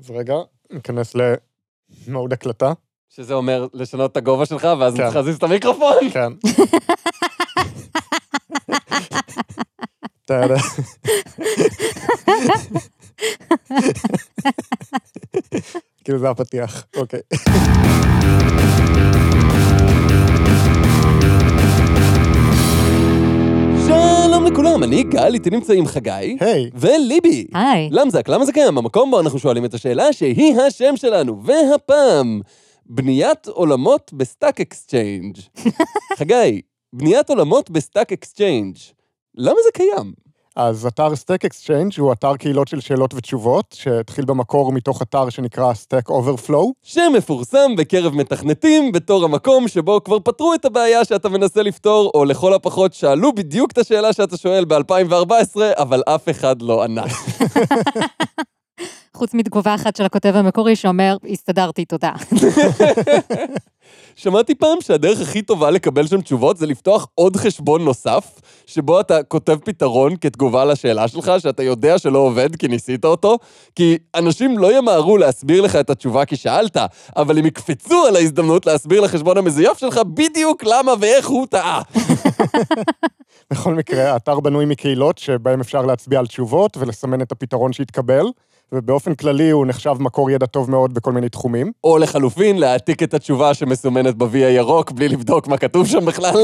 אז רגע, ניכנס למוד הקלטה. שזה אומר לשנות את הגובה שלך, ואז כן. צריך להזיז את המיקרופון. כן. כאילו זה הפתיח, אוקיי. לכולם, אני גל, איתי נמצא עם חגי. היי, וליבי. היי. למזק, למה זה קיים? המקום בו אנחנו שואלים את השאלה שהיא השם שלנו. והפעם, בניית עולמות ב Stack Exchange. חגי, בניית עולמות ב Stack Exchange. למה זה קיים? אז אתר Stack Exchange הוא אתר קהילות של שאלות ותשובות, שהתחיל במקור מתוך אתר שנקרא Stack Overflow. שמפורסם בקרב מתכנתים בתור המקום שבו כבר פתרו את הבעיה שאתה מנסה לפתור, או לכל הפחות שאלו בדיוק את השאלה שאתה שואל ב-2014, אבל אף אחד לא ענה. חוץ מתגובה אחת של הכותב המקורי שאומר, הסתדרתי, תודה. שמעתי פעם שהדרך הכי טובה לקבל שם תשובות זה לפתוח עוד חשבון נוסף, שבו אתה כותב פתרון כתגובה לשאלה שלך, שאתה יודע שלא עובד כי ניסית אותו, כי אנשים לא ימהרו להסביר לך את התשובה כי שאלת, אבל הם יקפצו על ההזדמנות להסביר לחשבון המזויף שלך בדיוק למה ואיך הוא טעה. בכל מקרה, האתר בנוי מקהילות שבהם אפשר להצביע על תשובות ולסמן את הפתרון שהתקבל, ובאופן כללי הוא נחשב מקור ידע טוב מאוד בכל מיני תחומים. או לחלופין, להעתיק את התשובה שמסומנת ב-V הירוק בלי לבדוק מה כתוב שם בכלל.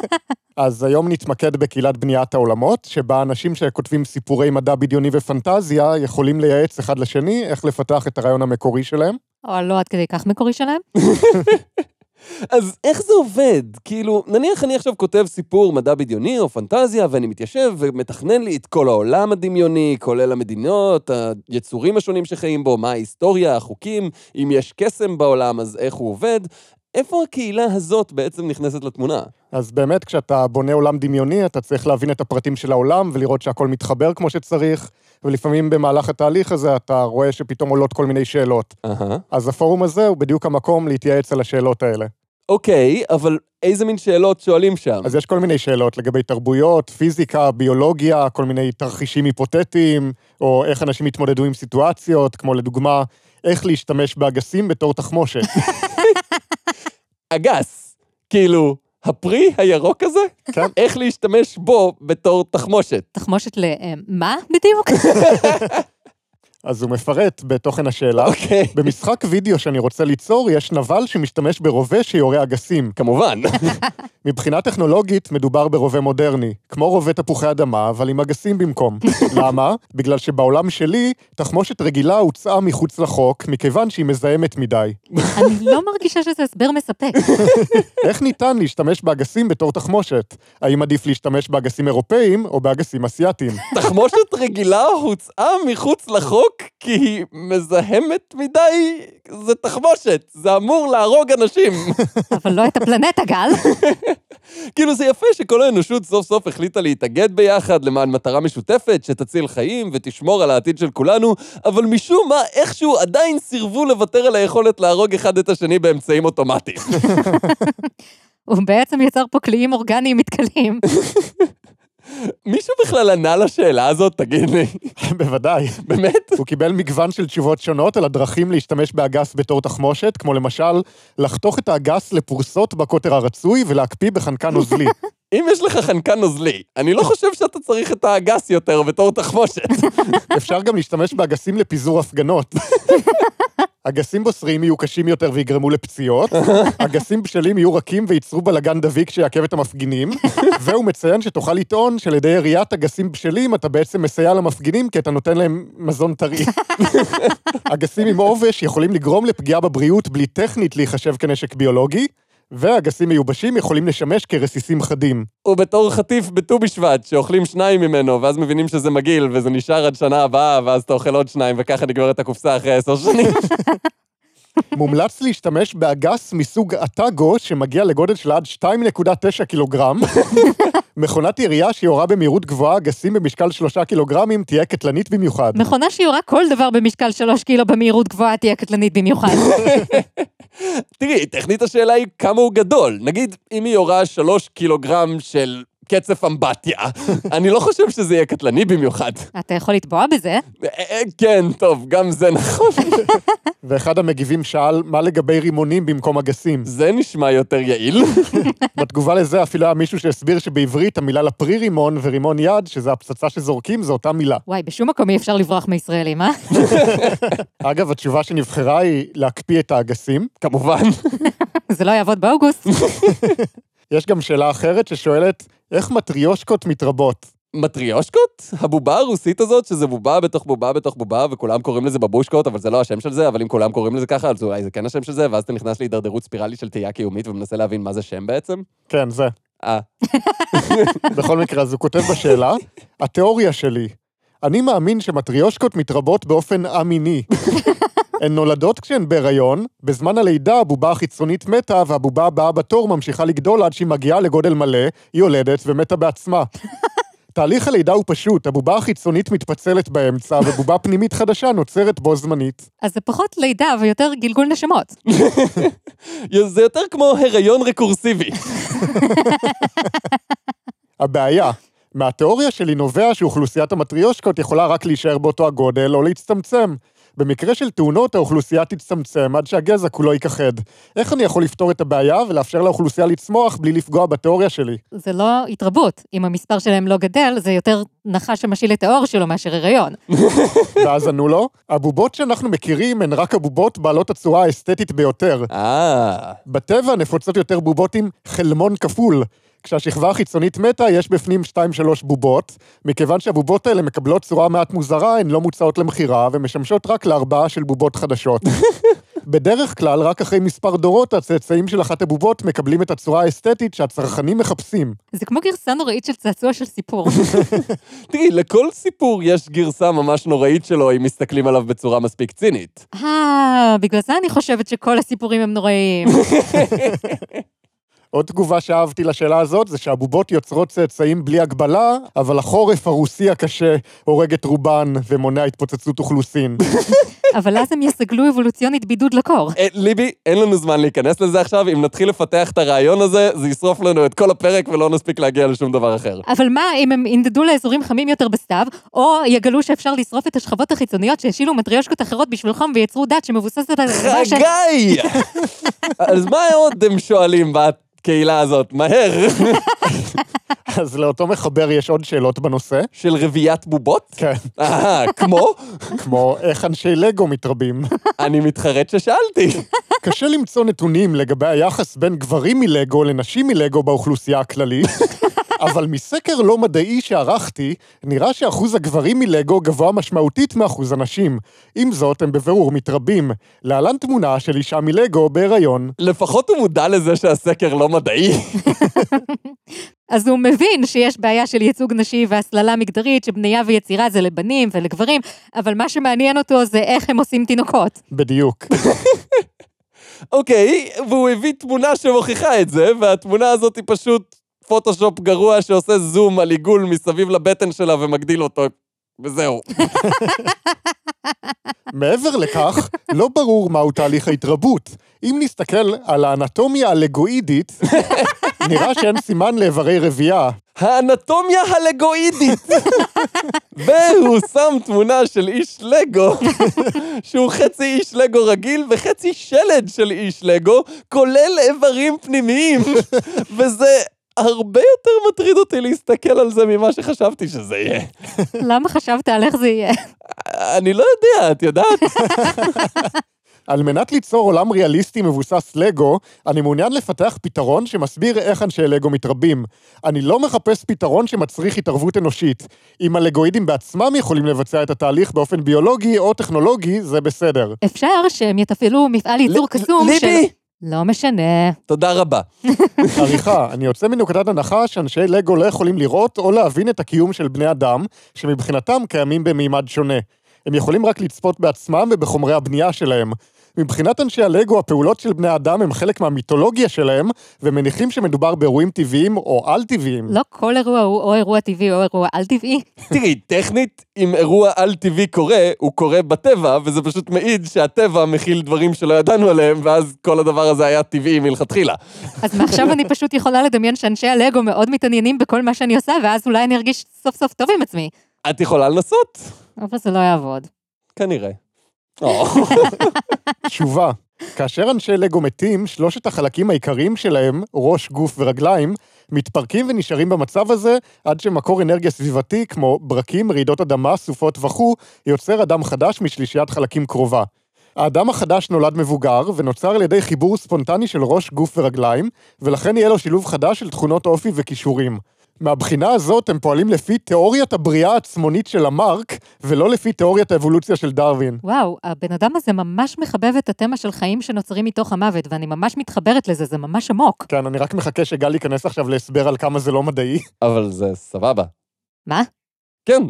אז היום נתמקד בקהילת בניית העולמות, שבה אנשים שכותבים סיפורי מדע בדיוני ופנטזיה יכולים לייעץ אחד לשני איך לפתח את הרעיון המקורי שלהם. או לא עד כדי כך מקורי שלהם. אז איך זה עובד? כאילו, נניח אני עכשיו כותב סיפור מדע בדיוני או פנטזיה, ואני מתיישב ומתכנן לי את כל העולם הדמיוני, כולל המדינות, היצורים השונים שחיים בו, מה ההיסטוריה, החוקים, אם יש קסם בעולם, אז איך הוא עובד. איפה הקהילה הזאת בעצם נכנסת לתמונה? אז באמת, כשאתה בונה עולם דמיוני, אתה צריך להבין את הפרטים של העולם ולראות שהכל מתחבר כמו שצריך, ולפעמים במהלך התהליך הזה אתה רואה שפתאום עולות כל מיני שאלות. אהה. אז הפורום הזה הוא בדיוק המקום להתייעץ על השאלות האלה. אוקיי, אבל איזה מין שאלות שואלים שם? אז יש כל מיני שאלות לגבי תרבויות, פיזיקה, ביולוגיה, כל מיני תרחישים היפותטיים, או איך אנשים התמודדו עם סיטואציות, כמו לדוגמה, איך להשתמש באגסים בתור תחמושת. אגס. כאילו, הפרי הירוק הזה? כן. איך להשתמש בו בתור תחמושת. תחמושת ל... אה, מה בדיוק? אז הוא מפרט בתוכן השאלה. אוקיי. במשחק וידאו שאני רוצה ליצור, יש נבל שמשתמש ברובה שיורה אגסים. כמובן. מבחינה טכנולוגית, מדובר ברובה מודרני, כמו רובה תפוחי אדמה, אבל עם אגסים במקום. למה? בגלל שבעולם שלי, תחמושת רגילה הוצאה מחוץ לחוק, מכיוון שהיא מזהמת מדי. אני לא מרגישה שזה הסבר מספק. איך ניתן להשתמש באגסים בתור תחמושת? האם עדיף להשתמש באגסים אירופאיים או באגסים אסיאתיים? תחמושת רגילה הוצאה מחוץ לחוק כי היא מזהמת מדי, זה תחמושת, זה אמור להרוג אנשים. אבל לא את הפלנטה, גל. כאילו זה יפה שכל האנושות סוף סוף החליטה להתאגד ביחד למען מטרה משותפת שתציל חיים ותשמור על העתיד של כולנו, אבל משום מה איכשהו עדיין סירבו לוותר על היכולת להרוג אחד את השני באמצעים אוטומטיים. הוא בעצם יצר פה קליעים אורגניים מתכלים. מישהו בכלל ענה לשאלה הזאת, תגיד לי, בוודאי. באמת? הוא קיבל מגוון של תשובות שונות על הדרכים להשתמש באגס בתור תחמושת, כמו למשל, לחתוך את האגס לפרוסות בקוטר הרצוי ולהקפיא בחנקן נוזלי. אם יש לך חנקן נוזלי, אני לא חושב שאתה צריך את האגס יותר בתור תחמושת. אפשר גם להשתמש באגסים לפיזור הפגנות. אגסים בוסריים יהיו קשים יותר ויגרמו לפציעות, אגסים בשלים יהיו רכים וייצרו בלאגן דביק שיעכב את המפגינים, והוא מציין שתוכל לטעון שעל ידי יריית אגסים בשלים אתה בעצם מסייע למפגינים כי אתה נותן להם מזון טרי. אגסים עם עובש יכולים לגרום לפגיעה בבריאות בלי טכנית להיחשב כנשק ביולוגי, ואגסים מיובשים יכולים לשמש כרסיסים חדים. ובתור חטיף בט"ו בשבט, שאוכלים שניים ממנו, ואז מבינים שזה מגעיל, וזה נשאר עד שנה הבאה, ואז אתה אוכל עוד שניים, וככה נגמרת הקופסה אחרי עשר שנים. מומלץ להשתמש באגס מסוג אטאגו, שמגיע לגודל של עד 2.9 קילוגרם. מכונת ירייה שיורה במהירות גבוהה, אגסים במשקל 3 קילוגרמים, תהיה קטלנית במיוחד. מכונה שיורה כל דבר במשקל 3 קילו במהירות גבוהה תהיה קטלנית במיוחד. תראי, טכנית השאלה היא כמה הוא גדול. נגיד, אם היא יורה שלוש קילוגרם של קצף אמבטיה. אני לא חושב שזה יהיה קטלני במיוחד. אתה יכול לטבוע בזה. אה, אה, כן, טוב, גם זה נכון. ואחד המגיבים שאל, מה לגבי רימונים במקום אגסים? זה נשמע יותר יעיל. בתגובה לזה אפילו היה מישהו שהסביר שבעברית המילה לפרי רימון ורימון יד, שזה הפצצה שזורקים, זו אותה מילה. וואי, בשום מקום אי אפשר לברוח מישראלים, אה? אגב, התשובה שנבחרה היא להקפיא את האגסים. כמובן. זה לא יעבוד באוגוסט. יש גם שאלה אחרת ששואלת, איך מטריושקות מתרבות? מטריושקות? הבובה הרוסית הזאת, שזה בובה בתוך בובה בתוך בובה, וכולם קוראים לזה בבושקות, אבל זה לא השם של זה, אבל אם כולם קוראים לזה ככה, אז אולי זה כן השם של זה, ואז אתה נכנס להידרדרות ספירלית של תהייה קיומית ומנסה להבין מה זה שם בעצם. כן, זה. אה, בכל מקרה, אז הוא כותב בשאלה, התיאוריה שלי, אני מאמין שמטריושקות מתרבות באופן א-מיני. הן נולדות כשהן בהיריון, בזמן הלידה הבובה החיצונית מתה והבובה הבאה בתור ממשיכה לגדול עד שהיא מגיעה לגודל מלא, היא יולדת ומתה בעצמה. תהליך הלידה הוא פשוט, הבובה החיצונית מתפצלת באמצע ובובה פנימית חדשה נוצרת בו זמנית. אז זה פחות לידה ויותר גלגול נשמות. זה יותר כמו הריון רקורסיבי. הבעיה, מהתיאוריה שלי נובע שאוכלוסיית המטריושקות יכולה רק להישאר באותו הגודל או להצטמצם. במקרה של תאונות האוכלוסייה תצטמצם עד שהגזע כולו ייכחד. איך אני יכול לפתור את הבעיה ולאפשר לאוכלוסייה לצמוח בלי לפגוע בתיאוריה שלי? זה לא התרבות. אם המספר שלהם לא גדל, זה יותר נחש שמשיל את האור שלו מאשר הריון. ואז ענו לו, הבובות שאנחנו מכירים הן רק הבובות בעלות הצורה האסתטית ביותר. אה, בטבע נפוצות יותר בובות עם חלמון כפול. כשהשכבה החיצונית מתה, יש בפנים 2-3 בובות. מכיוון שהבובות האלה מקבלות צורה מעט מוזרה, הן לא מוצעות למכירה, ומשמשות רק להרבעה של בובות חדשות. בדרך כלל, רק אחרי מספר דורות, הצאצאים של אחת הבובות מקבלים את הצורה האסתטית שהצרכנים מחפשים. זה כמו גרסה נוראית של צעצוע של סיפור. תראי, לכל סיפור יש גרסה ממש נוראית שלו אם מסתכלים עליו בצורה מספיק צינית. אה, בגלל זה אני חושבת שכל הסיפורים הם נוראיים. עוד תגובה שאהבתי לשאלה הזאת זה שהבובות יוצרות צאצאים בלי הגבלה, אבל החורף הרוסי הקשה הורג את רובן ומונע התפוצצות אוכלוסין. אבל אז הם יסגלו אבולוציונית בידוד לקור. אה, ליבי, אין לנו זמן להיכנס לזה עכשיו, אם נתחיל לפתח את הרעיון הזה, זה ישרוף לנו את כל הפרק ולא נספיק להגיע לשום דבר אחר. אבל מה אם הם ינדדו לאזורים חמים יותר בסתיו, או יגלו שאפשר לשרוף את השכבות החיצוניות שהשילו מטריושקות אחרות בשביל חום ויצרו דת שמבוססת על... חגי! אז מה עוד הם שואלים בקהילה הזאת? מהר. אז לאותו מחבר יש עוד שאלות בנושא. של רביית בובות? כן, אה, כמו? כמו איך אנשי לגו מתרבים. אני מתחרט ששאלתי. קשה למצוא נתונים לגבי היחס בין גברים מלגו לנשים מלגו באוכלוסייה הכללית, אבל מסקר לא מדעי שערכתי, נראה שאחוז הגברים מלגו גבוה משמעותית מאחוז הנשים. עם זאת, הם בבירור מתרבים. להלן תמונה של אישה מלגו בהיריון. לפחות הוא מודע לזה שהסקר לא מדעי. אז הוא מבין שיש בעיה של ייצוג נשי והסללה מגדרית, שבנייה ויצירה זה לבנים ולגברים, אבל מה שמעניין אותו זה איך הם עושים תינוקות. בדיוק. אוקיי, והוא הביא תמונה שמוכיחה את זה, והתמונה הזאת היא פשוט פוטושופ גרוע שעושה זום על עיגול מסביב לבטן שלה ומגדיל אותו. וזהו. מעבר לכך, לא ברור מהו תהליך ההתרבות. אם נסתכל על האנטומיה הלגואידית, נראה שאין סימן לאיברי רבייה. האנטומיה הלגואידית. והוא שם תמונה של איש לגו, שהוא חצי איש לגו רגיל וחצי שלד של איש לגו, כולל איברים פנימיים. וזה הרבה יותר מטריד אותי להסתכל על זה ממה שחשבתי שזה יהיה. למה חשבת על איך זה יהיה? אני לא יודע, את יודעת? על מנת ליצור עולם ריאליסטי מבוסס לגו, אני מעוניין לפתח פתרון שמסביר איך אנשי לגו מתרבים. אני לא מחפש פתרון שמצריך התערבות אנושית. אם הלגואידים בעצמם יכולים לבצע את התהליך באופן ביולוגי או טכנולוגי, זה בסדר. אפשר שהם יתפעלו מפעל ייצור קסום של... ליבי! לא משנה. תודה רבה. עריכה, אני יוצא מנקודת הנחה שאנשי לגו לא יכולים לראות או להבין את הקיום של בני אדם, שמבחינתם קיימים במימד שונה. הם יכולים רק לצפות בעצמם ובחומרי הבנייה שלהם. מבחינת אנשי הלגו, הפעולות של בני אדם הם חלק מהמיתולוגיה שלהם, ומניחים שמדובר באירועים טבעיים או על-טבעיים. לא כל אירוע הוא או אירוע טבעי או אירוע על-טבעי. תראי, טכנית, אם אירוע על-טבעי קורה, הוא קורה בטבע, וזה פשוט מעיד שהטבע מכיל דברים שלא ידענו עליהם, ואז כל הדבר הזה היה טבעי מלכתחילה. אז מעכשיו אני פשוט יכולה לדמיין שאנשי הלגו מאוד מתעניינים בכל מה שאני עושה, ואז אולי אני ארגיש סוף סוף טוב עם עצמי. את יכולה לנסות? אבל זה לא יעבוד. כנראה. תשובה, כאשר אנשי לגו מתים, שלושת החלקים העיקריים שלהם, ראש, גוף ורגליים, מתפרקים ונשארים במצב הזה עד שמקור אנרגיה סביבתי, כמו ברקים, רעידות אדמה, סופות וכו', יוצר אדם חדש משלישיית חלקים קרובה. האדם החדש נולד מבוגר, ונוצר על ידי חיבור ספונטני של ראש, גוף ורגליים, ולכן יהיה לו שילוב חדש של תכונות אופי וכישורים. מהבחינה הזאת הם פועלים לפי תיאוריית הבריאה העצמונית של למרק, ולא לפי תיאוריית האבולוציה של דרווין. וואו, הבן אדם הזה ממש מחבב את התמה של חיים שנוצרים מתוך המוות, ואני ממש מתחברת לזה, זה ממש עמוק. כן, אני רק מחכה שגל ייכנס עכשיו להסבר על כמה זה לא מדעי, אבל זה סבבה. מה? כן.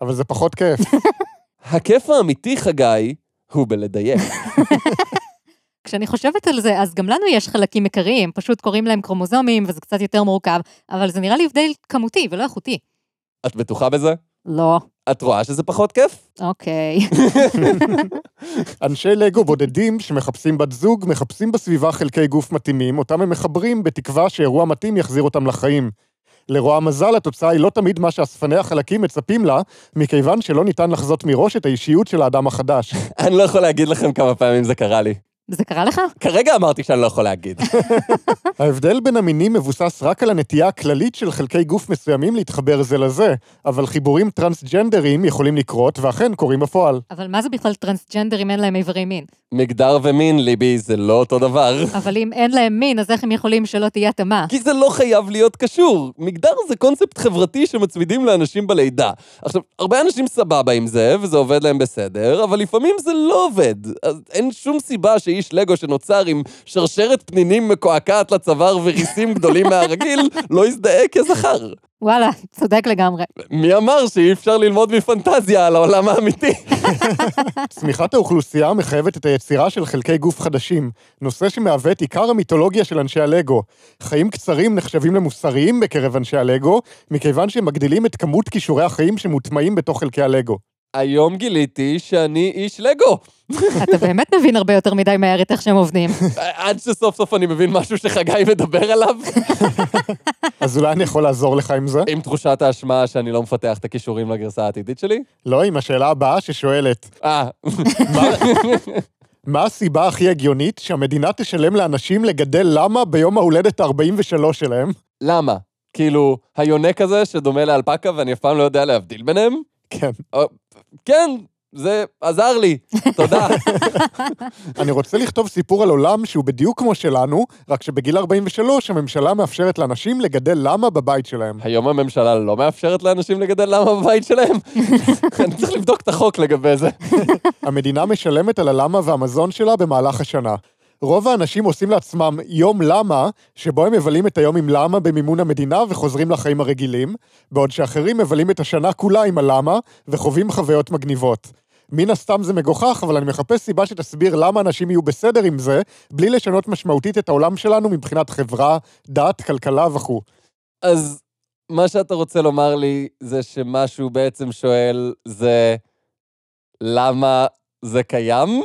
אבל זה פחות כיף. הכיף האמיתי, חגי, הוא בלדייק. כשאני חושבת על זה, אז גם לנו יש חלקים עיקריים, פשוט קוראים להם קרומוזומים, וזה קצת יותר מורכב, אבל זה נראה לי הבדל כמותי ולא איכותי. את בטוחה בזה? לא. את רואה שזה פחות כיף? אוקיי. אנשי לגו בודדים שמחפשים בת זוג, מחפשים בסביבה חלקי גוף מתאימים, אותם הם מחברים בתקווה שאירוע מתאים יחזיר אותם לחיים. לרוע המזל, התוצאה היא לא תמיד מה שאספני החלקים מצפים לה, מכיוון שלא ניתן לחזות מראש את האישיות של האדם החדש. אני לא יכול להגיד לכם כמה פעמים זה קרה לי. זה קרה לך? כרגע אמרתי שאני לא יכול להגיד. ההבדל בין המינים מבוסס רק על הנטייה הכללית של חלקי גוף מסוימים להתחבר זה לזה, אבל חיבורים טרנסג'נדריים יכולים לקרות, ואכן קורים בפועל. אבל מה זה בכלל טרנסג'נדרים אין להם איברי מין? מגדר ומין, ליבי, זה לא אותו דבר. אבל אם אין להם מין, אז איך הם יכולים שלא תהיה התאמה? כי זה לא חייב להיות קשור. מגדר זה קונספט חברתי שמצמידים לאנשים בלידה. עכשיו, הרבה אנשים סבבה עם זה, וזה עובד להם בסדר, אבל לפעמים זה לא עובד. אז אין שום סיבה שאיש לגו שנוצר עם שרשרת פנינים מקועקעת לצוואר וריסים גדולים מהרגיל, לא יזדהה כזכר. וואלה, צודק לגמרי. מי אמר שאי אפשר ללמוד מפנטזיה על העולם האמיתי? צמיחת האוכלוסייה מחייבת את היצירה של חלקי גוף חדשים, נושא שמהווה את עיקר המיתולוגיה של אנשי הלגו. חיים קצרים נחשבים למוסריים בקרב אנשי הלגו, מכיוון שהם מגדילים את כמות כישורי החיים שמוטמעים בתוך חלקי הלגו. היום גיליתי שאני איש לגו. אתה באמת מבין הרבה יותר מדי מהר את איך שהם עובדים. עד שסוף סוף אני מבין משהו שחגי מדבר עליו. אז אולי אני יכול לעזור לך עם זה? עם תחושת האשמה שאני לא מפתח את הכישורים לגרסה העתידית שלי? לא, עם השאלה הבאה ששואלת, אה, מה, הסיבה הכי הגיונית שהמדינה תשלם לאנשים לגדל למה ביום ההולדת ה-43 שלהם? למה? כאילו, היונק הזה שדומה לאלפקה ואני אף פעם לא יודע להבדיל ביניהם? כן. כן, זה עזר לי, תודה. אני רוצה לכתוב סיפור על עולם שהוא בדיוק כמו שלנו, רק שבגיל 43 הממשלה מאפשרת לאנשים לגדל למה בבית שלהם. היום הממשלה לא מאפשרת לאנשים לגדל למה בבית שלהם? אני צריך לבדוק את החוק לגבי זה. המדינה משלמת על הלמה והמזון שלה במהלך השנה. רוב האנשים עושים לעצמם יום למה, שבו הם מבלים את היום עם למה במימון המדינה וחוזרים לחיים הרגילים, בעוד שאחרים מבלים את השנה כולה עם הלמה וחווים חוויות מגניבות. מן הסתם זה מגוחך, אבל אני מחפש סיבה שתסביר למה אנשים יהיו בסדר עם זה, בלי לשנות משמעותית את העולם שלנו מבחינת חברה, דת, כלכלה וכו'. אז מה שאתה רוצה לומר לי זה שמה שהוא בעצם שואל זה למה זה קיים?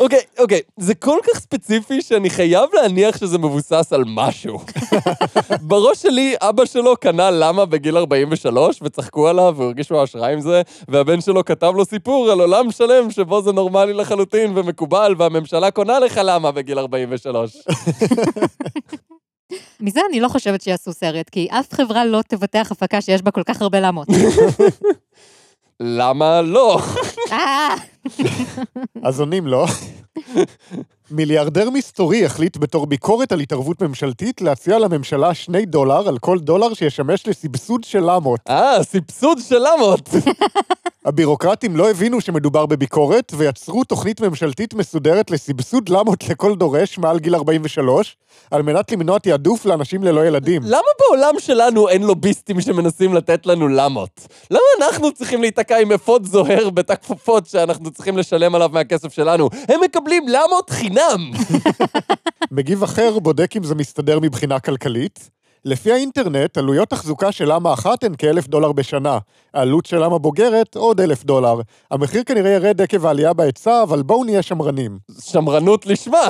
אוקיי, אוקיי, זה כל כך ספציפי שאני חייב להניח שזה מבוסס על משהו. בראש שלי, אבא שלו קנה למה בגיל 43, וצחקו עליו, והרגישו השראה עם זה, והבן שלו כתב לו סיפור על עולם שלם שבו זה נורמלי לחלוטין ומקובל, והממשלה קונה לך למה בגיל 43. מזה אני לא חושבת שיעשו סרט, כי אף חברה לא תבטח הפקה שיש בה כל כך הרבה למות. למה לא? אה, אז עונים לו. מיליארדר מסתורי החליט בתור ביקורת על התערבות ממשלתית להציע לממשלה שני דולר על כל דולר שישמש לסבסוד של למות. אה, סבסוד של למות. הבירוקרטים לא הבינו שמדובר בביקורת, ויצרו תוכנית ממשלתית מסודרת לסבסוד למות לכל דורש מעל גיל 43, על מנת למנוע תעדוף לאנשים ללא ילדים. למה בעולם שלנו אין לוביסטים שמנסים לתת לנו למות? למה אנחנו צריכים להיתקע עם אפוד זוהר בתא כפפות שאנחנו צריכים לשלם עליו מהכסף שלנו? הם מקבלים למות חינם! מגיב אחר בודק אם זה מסתדר מבחינה כלכלית. לפי האינטרנט, עלויות תחזוקה של למה אחת הן כאלף דולר בשנה. העלות של למה בוגרת, עוד אלף דולר. המחיר כנראה ירד עקב העלייה בהיצע, אבל בואו נהיה שמרנים. שמרנות לשמה.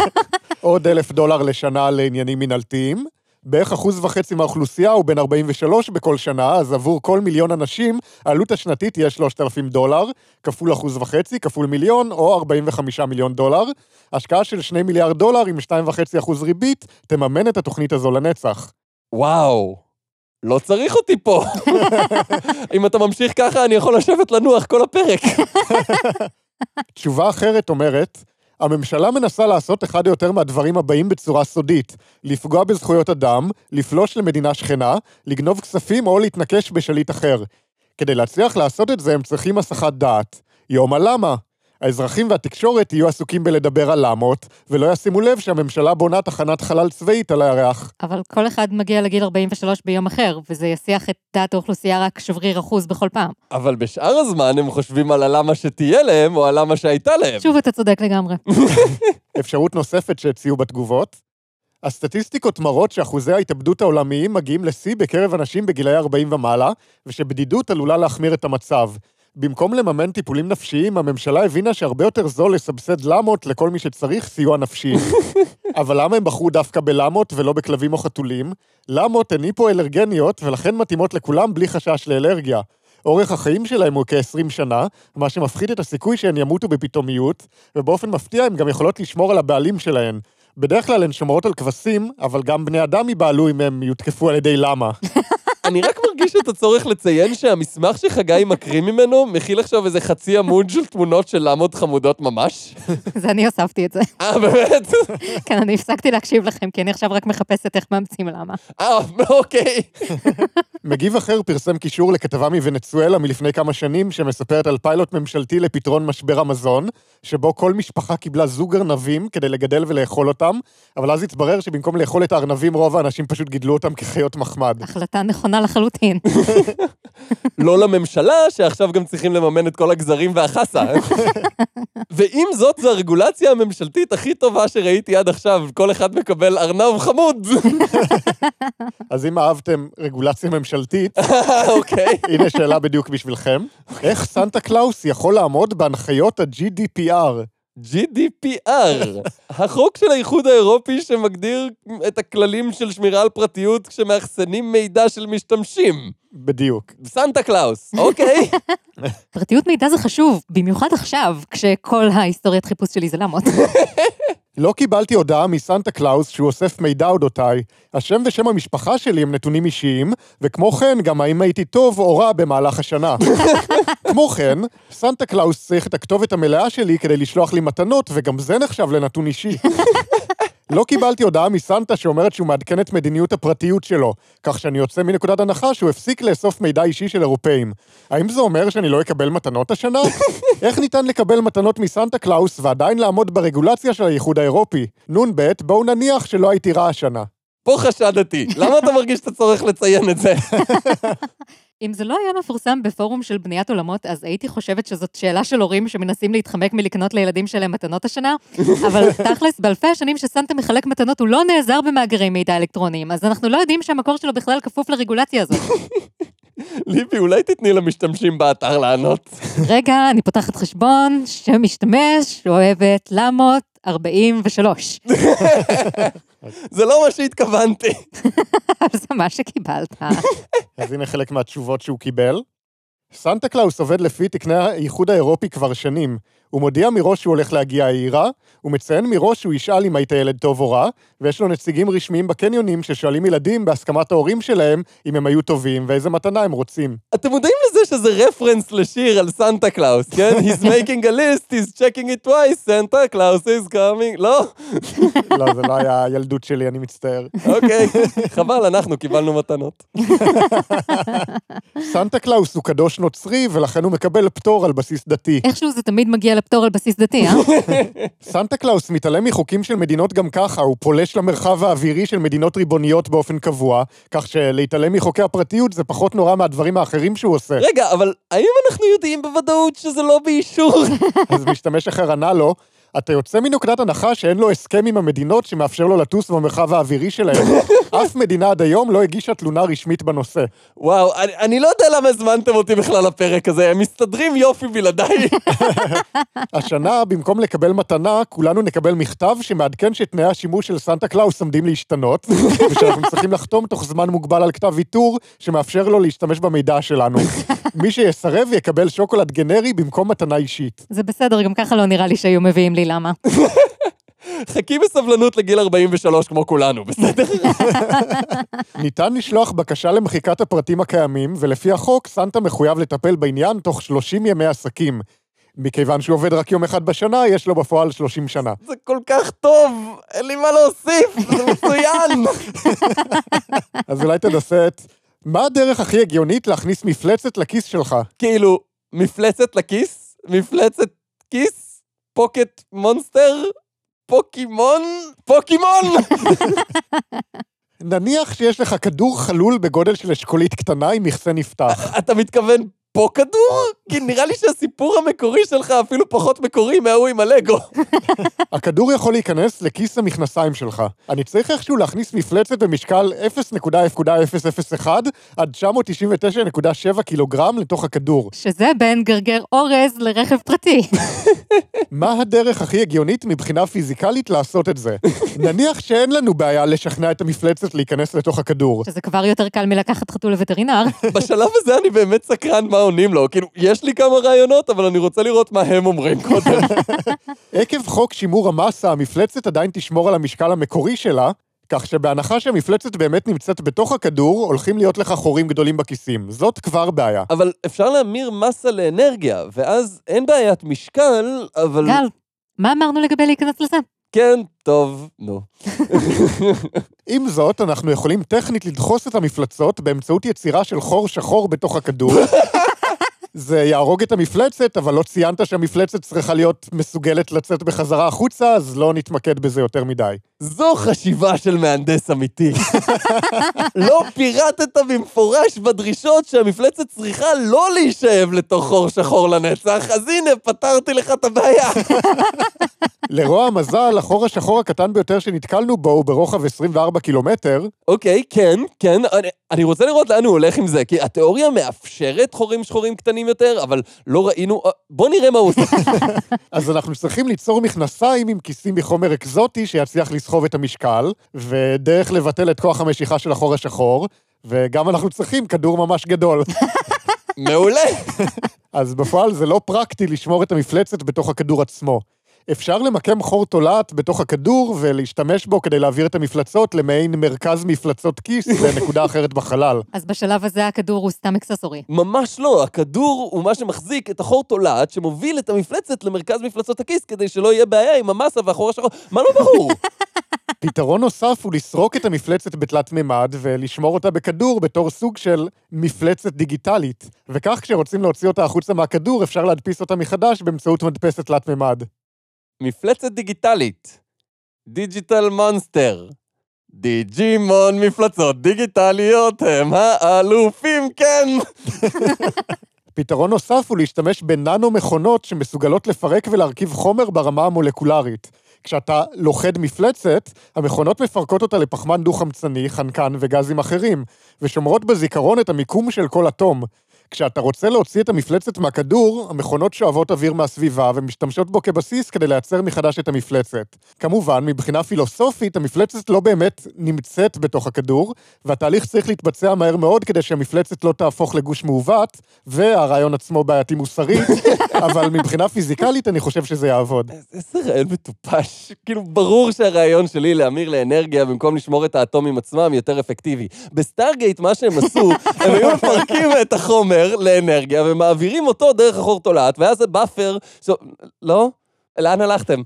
עוד אלף דולר לשנה לעניינים מינהלתיים. בערך אחוז וחצי מהאוכלוסייה הוא בין 43 בכל שנה, אז עבור כל מיליון אנשים, העלות השנתית תהיה 3,000 דולר, כפול אחוז וחצי, כפול מיליון, או 45 מיליון דולר. השקעה של 2 מיליארד דולר עם 2.5 אחוז ריבית, תממן את התוכנית הזו לנצח. וואו, לא צריך אותי פה. אם אתה ממשיך ככה, אני יכול לשבת לנוח כל הפרק. תשובה אחרת אומרת, הממשלה מנסה לעשות אחד או יותר מהדברים הבאים בצורה סודית, לפגוע בזכויות אדם, לפלוש למדינה שכנה, לגנוב כספים או להתנקש בשליט אחר. כדי להצליח לעשות את זה הם צריכים הסחת דעת. יום הלמה. האזרחים והתקשורת יהיו עסוקים בלדבר על למות, ולא ישימו לב שהממשלה בונה תחנת חלל צבאית על הירח. אבל כל אחד מגיע לגיל 43 ביום אחר, וזה יסיח את דעת האוכלוסייה רק שבריר אחוז בכל פעם. אבל בשאר הזמן הם חושבים על הלמה שתהיה להם, או הלמה שהייתה להם. שוב, אתה צודק לגמרי. אפשרות נוספת שהציעו בתגובות, הסטטיסטיקות מראות שאחוזי ההתאבדות העולמיים מגיעים לשיא בקרב אנשים בגילאי 40 ומעלה, ושבדידות עלולה להחמיר את המצב. במקום לממן טיפולים נפשיים, הממשלה הבינה שהרבה יותר זול לסבסד למות לכל מי שצריך סיוע נפשי. אבל למה הם בחרו דווקא בלמות ולא בכלבים או חתולים? למות הן היפואלרגניות ולכן מתאימות לכולם בלי חשש לאלרגיה. אורך החיים שלהם הוא כ-20 שנה, מה שמפחית את הסיכוי שהן ימותו בפתאומיות, ובאופן מפתיע הן גם יכולות לשמור על הבעלים שלהן. בדרך כלל הן שומרות על כבשים, אבל גם בני אדם ייבהלו אם הם יותקפו על ידי למה. אני רק מרגיש את הצורך לציין שהמסמך שחגי מקריא ממנו מכיל עכשיו איזה חצי עמוד של תמונות של למות חמודות ממש. זה אני הוספתי את זה. אה, באמת? כן, אני הפסקתי להקשיב לכם, כי אני עכשיו רק מחפשת איך מאמצים למה. אה, אוקיי. מגיב אחר פרסם קישור לכתבה מוונצואלה מלפני כמה שנים, שמספרת על פיילוט ממשלתי לפתרון משבר המזון, שבו כל משפחה קיבלה זוג ארנבים כדי לגדל ולאכול אותם, אבל אז התברר שבמקום לאכול את הארנבים, רוב האנשים פשוט גידלו אותם כחיות מחמד. החלטה נכונה לחלוטין. לא לממשלה, שעכשיו גם צריכים לממן את כל הגזרים והחסה. ועם זאת, זו הרגולציה הממשלתית הכי טובה שראיתי עד עכשיו. כל אחד מקבל ארנב חמוד. אז אם אהבתם רגולציה ממשלתית, אוקיי. הנה שאלה בדיוק בשבילכם. איך סנטה קלאוס יכול לעמוד בהנחיות ה-GDPR? GDPR, החוק של האיחוד האירופי שמגדיר את הכללים של שמירה על פרטיות כשמאחסנים מידע של משתמשים. בדיוק. סנטה קלאוס, אוקיי. פרטיות מידע זה חשוב, במיוחד עכשיו, כשכל ההיסטוריית חיפוש שלי זה למות. לא קיבלתי הודעה מסנטה קלאוס שהוא אוסף מידע אודותיי. השם ושם המשפחה שלי הם נתונים אישיים, וכמו כן, גם האם הייתי טוב או רע במהלך השנה. כמו כן, סנטה קלאוס צריך את הכתובת המלאה שלי כדי לשלוח לי מתנות, וגם זה נחשב לנתון אישי. לא קיבלתי הודעה מסנטה שאומרת שהוא מעדכן את מדיניות הפרטיות שלו, כך שאני יוצא מנקודת הנחה שהוא הפסיק לאסוף מידע אישי של אירופאים. האם זה אומר שאני לא אקבל מתנות השנה? איך ניתן לקבל מתנות מסנטה קלאוס ועדיין לעמוד ברגולציה של האיחוד האירופי? נ"ב, בואו נניח שלא הייתי רע השנה. פה חשדתי. למה אתה מרגיש את הצורך לציין את זה? אם זה לא היה מפורסם בפורום של בניית עולמות, אז הייתי חושבת שזאת שאלה של הורים שמנסים להתחמק מלקנות לילדים שלהם מתנות השנה, אבל תכלס, באלפי השנים שסנטה מחלק מתנות, הוא לא נעזר במאגרי מידע אלקטרוניים, אז אנחנו לא יודעים שהמקור שלו בכלל כפוף לרגולציה הזאת. ליבי, אולי תתני למשתמשים באתר לענות. רגע, אני פותחת חשבון, שם משתמש, אוהבת למות 43. זה לא מה שהתכוונתי. אבל זה מה שקיבלת. אז הנה חלק מהתשובות שהוא קיבל. סנטה קלאוס עובד לפי תקני האיחוד האירופי כבר שנים. הוא מודיע מראש שהוא הולך להגיע העירה, הוא מציין מראש שהוא ישאל אם היית ילד טוב או רע, ויש לו נציגים רשמיים בקניונים ששואלים ילדים בהסכמת ההורים שלהם אם הם היו טובים ואיזה מתנה הם רוצים. אתם מודעים לזה שזה רפרנס לשיר על סנטה קלאוס, כן? He's making a list, he's checking it twice, Santa Claus is coming, לא? לא, זה לא היה הילדות שלי, אני מצטער. אוקיי, חבל, אנחנו קיבלנו מתנות. סנטה קלאוס הוא קדוש נוצרי, ולכן הוא מקבל פטור על בסיס דתי. איכשהו זה תמיד מגיע לפטור על בסיס דתי, אה? סנטה קלאוס מתעלם מחוקים של מדינות גם ככה, הוא פולש למרחב האווירי של מדינות ריבוניות באופן קבוע, כך שלהתעלם מחוקי הפרטיות זה פחות נורא מהדברים האחרים שהוא עושה. רגע, אבל האם אנחנו יודעים בוודאות שזה לא באישור? אז משתמש אחר ענה לו, אתה יוצא מנקודת הנחה שאין לו הסכם עם המדינות שמאפשר לו לטוס במרחב האווירי שלהם. אף מדינה עד היום לא הגישה תלונה רשמית בנושא. וואו, אני, אני לא יודע למה הזמנתם אותי בכלל לפרק הזה, הם מסתדרים יופי בלעדיי. השנה, במקום לקבל מתנה, כולנו נקבל מכתב שמעדכן שתנאי השימוש של סנטה קלאוס עומדים להשתנות, ושאנחנו צריכים לחתום תוך זמן מוגבל על כתב ויתור שמאפשר לו להשתמש במידע שלנו. מי שיסרב יקבל שוקולד גנרי במקום מתנה אישית. זה בסדר, גם ככה לא נראה לי שהיו מביאים לי למה. חכי בסבלנות לגיל 43 כמו כולנו, בסדר? ניתן לשלוח בקשה למחיקת הפרטים הקיימים, ולפי החוק, סנטה מחויב לטפל בעניין תוך 30 ימי עסקים. מכיוון שהוא עובד רק יום אחד בשנה, יש לו בפועל 30 שנה. זה כל כך טוב, אין לי מה להוסיף, זה מצוין. אז אולי תנסה את... מה הדרך הכי הגיונית להכניס מפלצת לכיס שלך? כאילו, מפלצת לכיס? מפלצת כיס? פוקט מונסטר? פוקימון? פוקימון! נניח שיש לך כדור חלול בגודל של אשכולית קטנה עם מכסה נפתח. אתה מתכוון פה כדור? כי נראה לי שהסיפור המקורי שלך אפילו פחות מקורי מההוא עם הלגו. הכדור יכול להיכנס לכיס המכנסיים שלך. אני צריך איכשהו להכניס מפלצת במשקל 0.001 עד 999.7 קילוגרם לתוך הכדור. שזה בין גרגר אורז לרכב פרטי. מה הדרך הכי הגיונית מבחינה פיזיקלית לעשות את זה? נניח שאין לנו בעיה לשכנע את המפלצת להיכנס לתוך הכדור. שזה כבר יותר קל מלקחת חתול לווטרינר. בשלב הזה אני באמת סקרן מה עונים לו. כאילו, יש לי כמה רעיונות, אבל אני רוצה לראות מה הם אומרים קודם. עקב חוק שימור המסה, המפלצת עדיין תשמור על המשקל המקורי שלה, כך שבהנחה שהמפלצת באמת נמצאת בתוך הכדור, הולכים להיות לך חורים גדולים בכיסים. זאת כבר בעיה. אבל אפשר להמיר מסה לאנרגיה, ואז אין בעיית משקל, אבל... גל, מה אמרנו לגבי להיכנס לזה? כן, טוב, נו. עם זאת, אנחנו יכולים טכנית לדחוס את המפלצות באמצעות יצירה של חור שחור בתוך הכדור. זה יהרוג את המפלצת, אבל לא ציינת שהמפלצת צריכה להיות מסוגלת לצאת בחזרה החוצה, אז לא נתמקד בזה יותר מדי. זו חשיבה של מהנדס אמיתי. לא פירטת במפורש בדרישות שהמפלצת צריכה לא להישאב לתוך חור שחור לנצח, אז הנה, פתרתי לך את הבעיה. לרוע המזל, החור השחור הקטן ביותר שנתקלנו בו הוא ברוחב 24 קילומטר. אוקיי, כן, כן, אני, אני רוצה לראות לאן הוא הולך עם זה, כי התיאוריה מאפשרת חורים שחורים קטנים יותר, אבל לא ראינו... בוא נראה מה הוא עושה. אז אנחנו צריכים ליצור מכנסיים עם כיסים מחומר אקזוטי שיצליח לסחוב את המשקל, ודרך לבטל את כוח המשיכה של החור השחור, וגם אנחנו צריכים כדור ממש גדול. מעולה. אז בפועל זה לא פרקטי לשמור את המפלצת בתוך הכדור עצמו. אפשר למקם חור תולעת בתוך הכדור ולהשתמש בו כדי להעביר את המפלצות למעין מרכז מפלצות כיס בנקודה אחרת בחלל. אז בשלב הזה הכדור הוא סתם accessory. ממש לא, הכדור הוא מה שמחזיק את החור תולעת שמוביל את המפלצת למרכז מפלצות הכיס כדי שלא יהיה בעיה עם המסה והחור השחור. מה לא ברור? פתרון נוסף הוא לסרוק את המפלצת בתלת מימד ולשמור אותה בכדור בתור סוג של מפלצת דיגיטלית. וכך כשרוצים להוציא אותה החוצה מהכדור אפשר להדפיס אותה מחדש באמצעות מדפסת תלת מימד. מפלצת דיגיטלית. digital monster. דיג'ימון מפלצות דיגיטליות הם האלופים, כן! פתרון נוסף הוא להשתמש בננו מכונות שמסוגלות לפרק ולהרכיב חומר ברמה המולקולרית. כשאתה לוכד מפלצת, המכונות מפרקות אותה לפחמן דו-חמצני, חנקן וגזים אחרים, ושומרות בזיכרון את המיקום של כל אטום. כשאתה רוצה להוציא את המפלצת מהכדור, המכונות שואבות אוויר מהסביבה ומשתמשות בו כבסיס כדי לייצר מחדש את המפלצת. כמובן, מבחינה פילוסופית, המפלצת לא באמת נמצאת בתוך הכדור, והתהליך צריך להתבצע מהר מאוד כדי שהמפלצת לא תהפוך לגוש מעוות, והרעיון עצמו בעייתי מוסרית, אבל מבחינה פיזיקלית אני חושב שזה יעבוד. איזה רעיון מטופש. כאילו, ברור שהרעיון שלי להמיר לאנרגיה במקום לשמור את האטומים עצמם יותר אפקטיבי. ב Stargate, מה שהם עשו, הם היו מפרקים את החומר לאנרגיה ומעבירים אותו דרך החור תולעת, ואז זה באפר... לא? לאן הלכתם?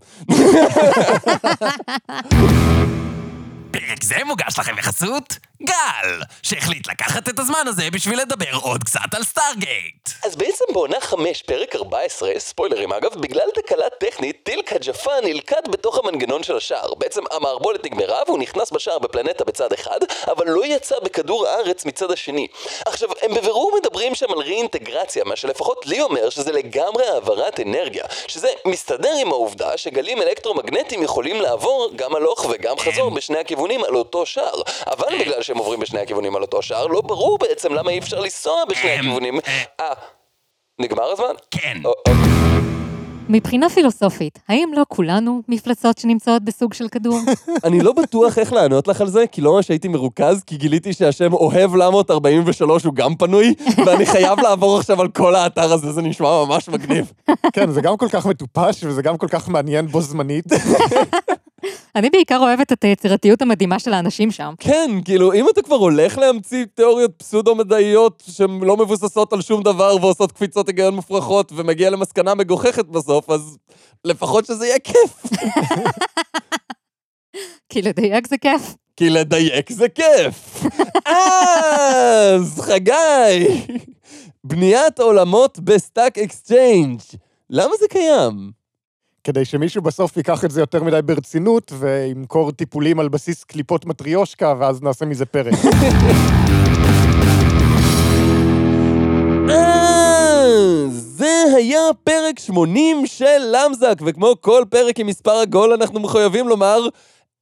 פרק זה מוגש לכם בחסות גל, שהחליט לקחת את הזמן הזה בשביל לדבר עוד קצת על Stargate. אז בעצם בעונה 5, פרק 14, ספוילרים אגב, בגלל תקלה טכנית, טיל'ק ג'אפה נלכד בתוך המנגנון של השער. בעצם המערבולת נגמרה והוא נכנס בשער בפלנטה בצד אחד, אבל לא יצא בכדור הארץ מצד השני. עכשיו, הם בבירור מדברים שם על רי-אינטגרציה, מה שלפחות לי אומר שזה לגמרי העברת אנרגיה, שזה מסתדר עם העובדה שגלים אלקטרומגנטיים יכולים לעבור גם הלוך וגם חזור בשני הכיוונים על אותו שער. אבל בגלל שהם עוברים בשני הכיוונים על אותו שער, לא ברור בעצם למה אי אפשר לנסוע בשני אמ, הכיוונים. אה, נגמר הזמן? כן. או- או- מבחינה פילוסופית, האם לא כולנו מפלצות שנמצאות בסוג של כדור? אני לא בטוח איך לענות לך על זה, כי לא ממש הייתי מרוכז, כי גיליתי שהשם אוהב למות 43 הוא גם פנוי, ואני חייב לעבור עכשיו על כל האתר הזה, זה נשמע ממש מגניב. כן, זה גם כל כך מטופש וזה גם כל כך מעניין בו זמנית. אני בעיקר אוהבת את היצירתיות המדהימה של האנשים שם. כן, כאילו, אם אתה כבר הולך להמציא תיאוריות פסודו-מדעיות שהן לא מבוססות על שום דבר ועושות קפיצות היגיון מופרכות ומגיע למסקנה מגוחכת בסוף, אז לפחות שזה יהיה כיף. כי לדייק זה כיף. כי לדייק זה כיף. אז, חגי, בניית עולמות ב Stack Exchange, למה זה קיים? כדי שמישהו בסוף ייקח את זה יותר מדי ברצינות וימכור טיפולים על בסיס קליפות מטריושקה, ואז נעשה מזה פרק. אה, זה היה פרק 80 של למזק, וכמו כל פרק עם מספר עגול, אנחנו מחויבים לומר,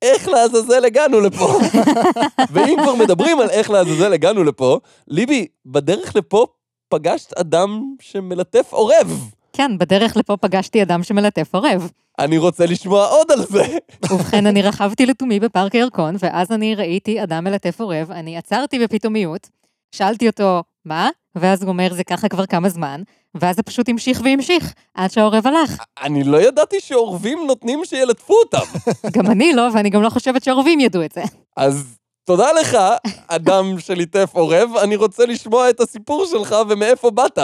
איך לעזאזל הגענו לפה? ואם כבר מדברים על איך לעזאזל הגענו לפה, ליבי, בדרך לפה פגשת אדם שמלטף עורב. כן, בדרך לפה פגשתי אדם שמלטף עורב. אני רוצה לשמוע עוד על זה. ובכן, אני רכבתי לתומי בפארק הירקון, ואז אני ראיתי אדם מלטף עורב, אני עצרתי בפתאומיות, שאלתי אותו, מה? ואז הוא אומר, זה ככה כבר כמה זמן, ואז זה פשוט המשיך והמשיך, עד שהעורב הלך. אני לא ידעתי שעורבים נותנים שילטפו אותם. גם אני לא, ואני גם לא חושבת שעורבים ידעו את זה. אז תודה לך, אדם שליטף עורב, אני רוצה לשמוע את הסיפור שלך ומאיפה באת.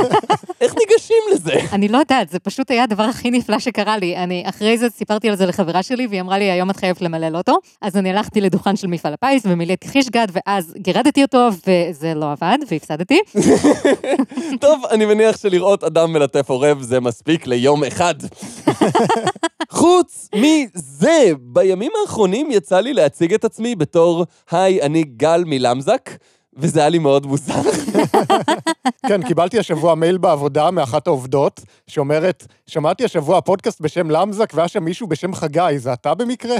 איך ניגשים לזה? אני לא יודעת, זה פשוט היה הדבר הכי נפלא שקרה לי. אני אחרי זה סיפרתי על זה לחברה שלי, והיא אמרה לי, היום את חייבת למלל אותו. אז אני הלכתי לדוכן של מפעל הפיס ומילאתי חישגד, ואז גירדתי אותו, וזה לא עבד, והפסדתי. טוב, אני מניח שלראות אדם מלטף עורב זה מספיק ליום אחד. חוץ מזה, בימים האחרונים יצא לי להציג את עצמי בתור, היי, אני גל מלמזק, וזה היה לי מאוד מוזר. כן, קיבלתי השבוע מייל בעבודה מאחת העובדות, שאומרת, שמעתי השבוע פודקאסט בשם למזק, והיה שם מישהו בשם חגי, זה אתה במקרה?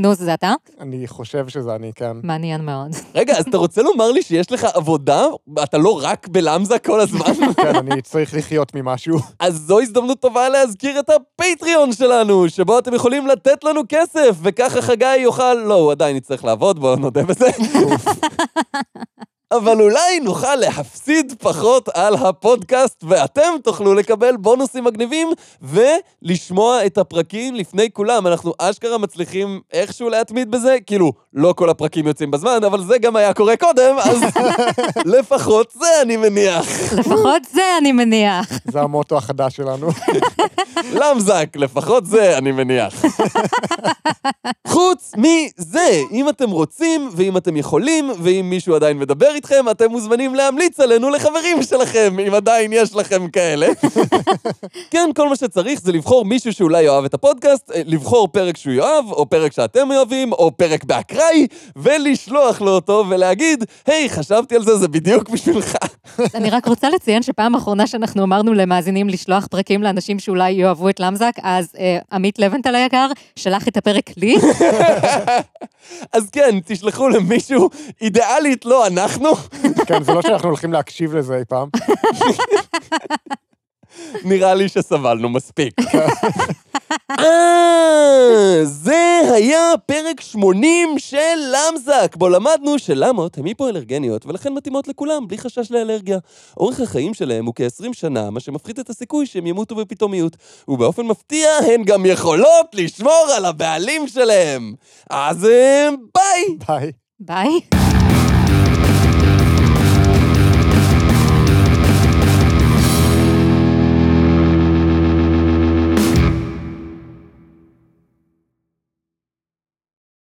נו, זה אתה? אני חושב שזה אני, כן. מעניין מאוד. רגע, אז אתה רוצה לומר לי שיש לך עבודה? אתה לא רק בלמזק כל הזמן? כן, אני צריך לחיות ממשהו. אז זו הזדמנות טובה להזכיר את הפטריון שלנו, שבו אתם יכולים לתת לנו כסף, וככה חגי יוכל... לא, הוא עדיין יצטרך לעבוד, בואו נודה בזה. אבל אולי נוכל להפסיד פחות על הפודקאסט, ואתם תוכלו לקבל בונוסים מגניבים, ולשמוע את הפרקים לפני כולם. אנחנו אשכרה מצליחים איכשהו להתמיד בזה, כאילו, לא כל הפרקים יוצאים בזמן, אבל זה גם היה קורה קודם, אז לפחות זה אני מניח. לפחות זה אני מניח. זה המוטו החדש שלנו. למזק, לפחות זה אני מניח. חוץ מזה, אם אתם רוצים, ואם אתם יכולים, ואם מישהו עדיין מדבר איתכם, אתם מוזמנים להמליץ עלינו לחברים שלכם, אם עדיין יש לכם כאלה. כן, כל מה שצריך זה לבחור מישהו שאולי יאהב את הפודקאסט, אה, לבחור פרק שהוא יאהב, או פרק שאתם אוהבים, או פרק באקראי, ולשלוח לו אותו ולהגיד, היי, חשבתי על זה, זה בדיוק בשבילך. אני רק רוצה לציין שפעם אחרונה שאנחנו אמרנו למאזינים לשלוח פרקים לאנשים שאולי יאהבו את למזק, אז אה, עמית לבנטל היקר שלח את הפרק לי, אז כן, תשלחו למישהו, אידיאלית לא אנחנו, כן, זה לא שאנחנו הולכים להקשיב לזה אי פעם. נראה לי שסבלנו מספיק. אה, זה היה פרק 80 של למזק, בו למדנו שלמות הן היפואלרגניות ולכן מתאימות לכולם, בלי חשש לאלרגיה. אורך החיים שלהם הוא כ-20 שנה, מה שמפחית את הסיכוי שהם ימותו בפתאומיות. ובאופן מפתיע, הן גם יכולות לשמור על הבעלים שלהם. אז אה, ביי! ביי. ביי.